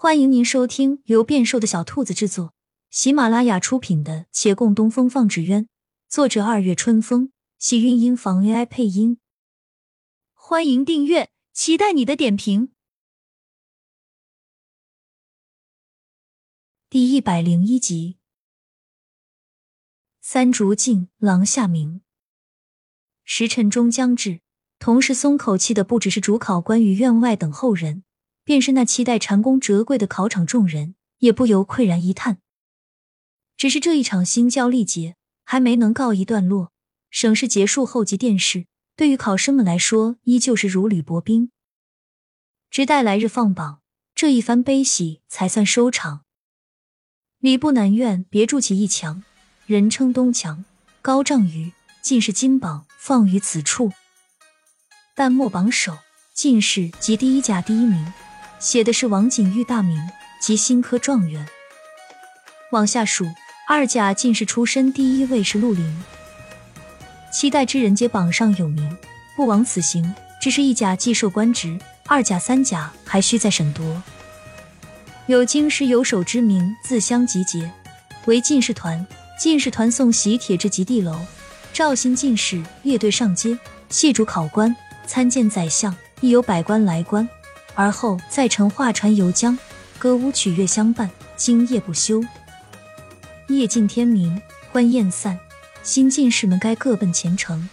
欢迎您收听由变瘦的小兔子制作、喜马拉雅出品的《且共东风放纸鸢》，作者二月春风，喜韵音房 AI 配音。欢迎订阅，期待你的点评。第一百零一集，三竹径，廊下明。时辰终将至，同时松口气的不只是主考官与院外等候人。便是那期待蟾宫折桂的考场众人，也不由喟然一叹。只是这一场新教历节还没能告一段落，省试结束后即殿试，对于考生们来说，依旧是如履薄冰。直待来日放榜，这一番悲喜才算收场。礼部南院别筑起一墙，人称东墙，高丈余，进士金榜放于此处。但末榜首，进士及第一甲第一名。写的是王景玉大名及新科状元。往下数，二甲进士出身第一位是陆林。期待之人皆榜上有名，不枉此行。只是一甲既受官职，二甲、三甲还需再审夺。有京师有手之名，自相集结为进士团。进士团送喜帖至极地楼，赵新进士列队上街，谢主考官参见宰相，亦有百官来观。而后再乘画船游江，歌舞曲乐相伴，今夜不休。夜尽天明，欢宴散，新进士们该各奔前程。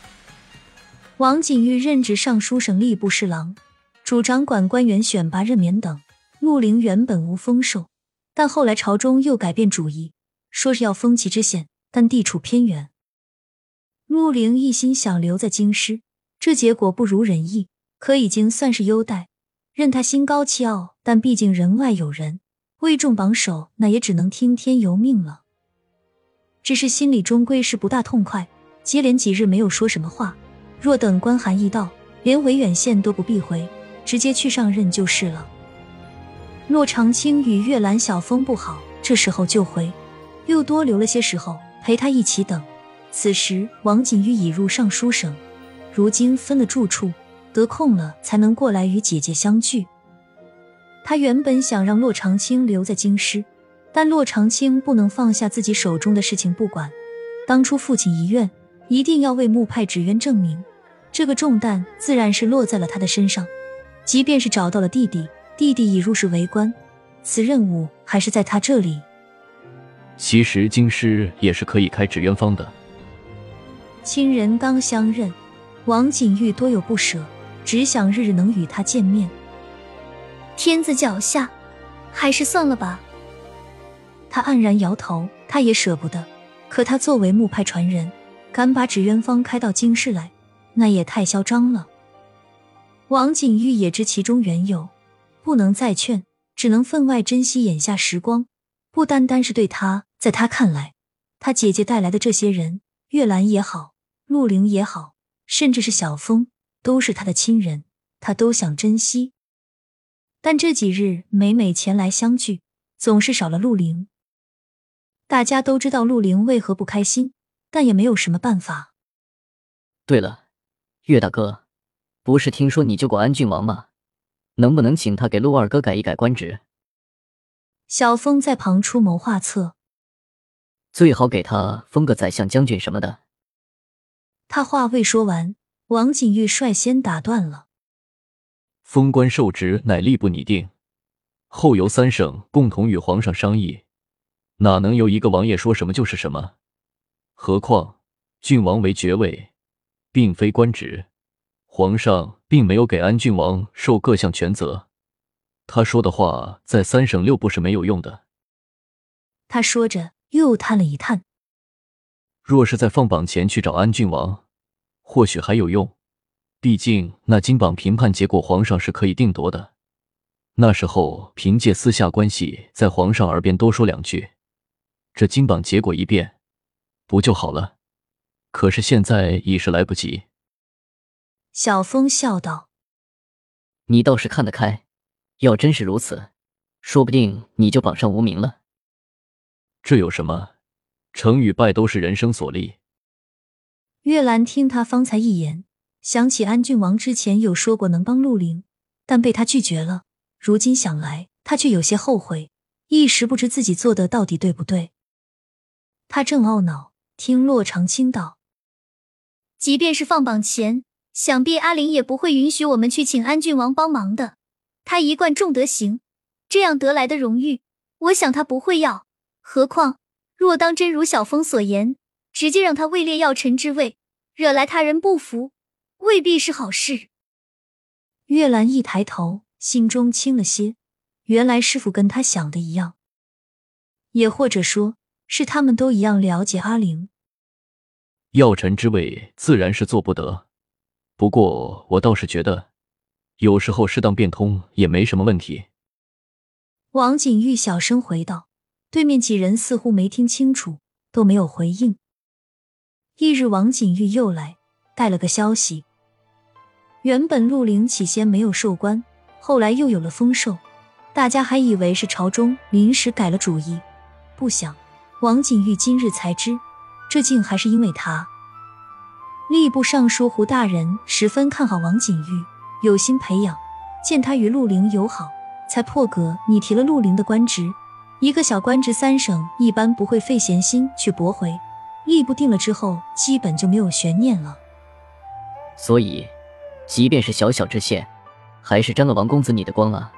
王景玉任职尚书省吏部侍郎，主掌管官员选拔任免等。陆凌原本无封授，但后来朝中又改变主意，说是要封其知县，但地处偏远。陆凌一心想留在京师，这结果不如人意，可已经算是优待。任他心高气傲，但毕竟人外有人，未中榜首，那也只能听天由命了。只是心里终归是不大痛快，接连几日没有说什么话。若等官函一到，连维远县都不必回，直接去上任就是了。骆长青与月兰、小风不好，这时候就回，又多留了些时候陪他一起等。此时王景玉已入尚书省，如今分了住处。得空了才能过来与姐姐相聚。他原本想让洛长青留在京师，但洛长青不能放下自己手中的事情不管。当初父亲遗愿，一定要为木派纸鸢证明，这个重担自然是落在了他的身上。即便是找到了弟弟，弟弟已入仕为官，此任务还是在他这里。其实京师也是可以开纸鸢坊的。亲人刚相认，王景玉多有不舍。只想日日能与他见面。天子脚下，还是算了吧。他黯然摇头，他也舍不得。可他作为木派传人，敢把纸鸢方开到京师来，那也太嚣张了。王景玉也知其中缘由，不能再劝，只能分外珍惜眼下时光。不单单是对他，在他看来，他姐姐带来的这些人，月兰也好，陆凌也好，甚至是小风。都是他的亲人，他都想珍惜。但这几日每每前来相聚，总是少了陆凌。大家都知道陆凌为何不开心，但也没有什么办法。对了，岳大哥，不是听说你救过安郡王吗？能不能请他给陆二哥改一改官职？小峰在旁出谋划策，最好给他封个宰相、将军什么的。他话未说完。王景玉率先打断了：“封官授职乃吏部拟定，后由三省共同与皇上商议，哪能由一个王爷说什么就是什么？何况郡王为爵位，并非官职，皇上并没有给安郡王授各项权责，他说的话在三省六部是没有用的。”他说着又叹了一叹：“若是在放榜前去找安郡王。”或许还有用，毕竟那金榜评判结果，皇上是可以定夺的。那时候凭借私下关系，在皇上耳边多说两句，这金榜结果一变，不就好了？可是现在已是来不及。小风笑道：“你倒是看得开，要真是如此，说不定你就榜上无名了。这有什么？成与败都是人生所历。”月兰听他方才一言，想起安郡王之前有说过能帮陆凌，但被他拒绝了。如今想来，他却有些后悔，一时不知自己做的到底对不对。他正懊恼，听洛长青道：“即便是放榜前，想必阿玲也不会允许我们去请安郡王帮忙的。他一贯重德行，这样得来的荣誉，我想他不会要。何况若当真如小峰所言，直接让他位列药臣之位，惹来他人不服，未必是好事。”月兰一抬头，心中轻了些。原来师傅跟他想的一样，也或者说是他们都一样了解阿玲。药臣之位自然是做不得，不过我倒是觉得，有时候适当变通也没什么问题。王景玉小声回道，对面几人似乎没听清楚，都没有回应。翌日，王景玉又来带了个消息。原本陆凌起先没有授官，后来又有了封授。大家还以为是朝中临时改了主意，不想王景玉今日才知，这竟还是因为他。吏部尚书胡大人十分看好王景玉，有心培养。见他与陆凌友好，才破格你提了陆凌的官职。一个小官职，三省一般不会费闲心去驳回。吏部定了之后，基本就没有悬念了。所以，即便是小小知县，还是沾了王公子你的光啊。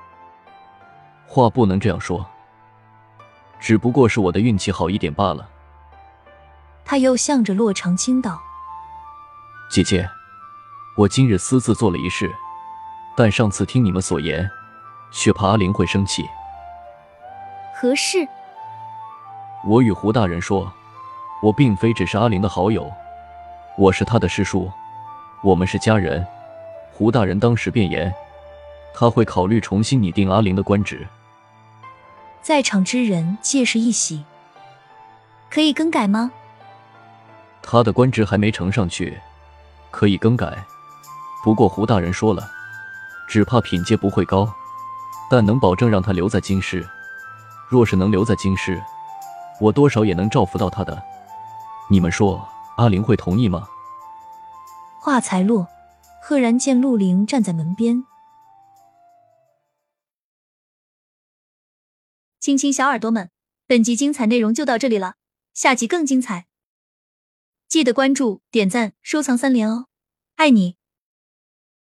话不能这样说，只不过是我的运气好一点罢了。他又向着洛长青道：“姐姐，我今日私自做了一事，但上次听你们所言，却怕阿玲会生气。何事？我与胡大人说，我并非只是阿玲的好友，我是她的师叔，我们是家人。胡大人当时便言，他会考虑重新拟定阿玲的官职。”在场之人皆是一喜，可以更改吗？他的官职还没呈上去，可以更改。不过胡大人说了，只怕品阶不会高，但能保证让他留在京师。若是能留在京师，我多少也能照拂到他的。你们说阿玲会同意吗？话才落，赫然见陆玲站在门边。亲亲小耳朵们，本集精彩内容就到这里了，下集更精彩，记得关注、点赞、收藏三连哦，爱你。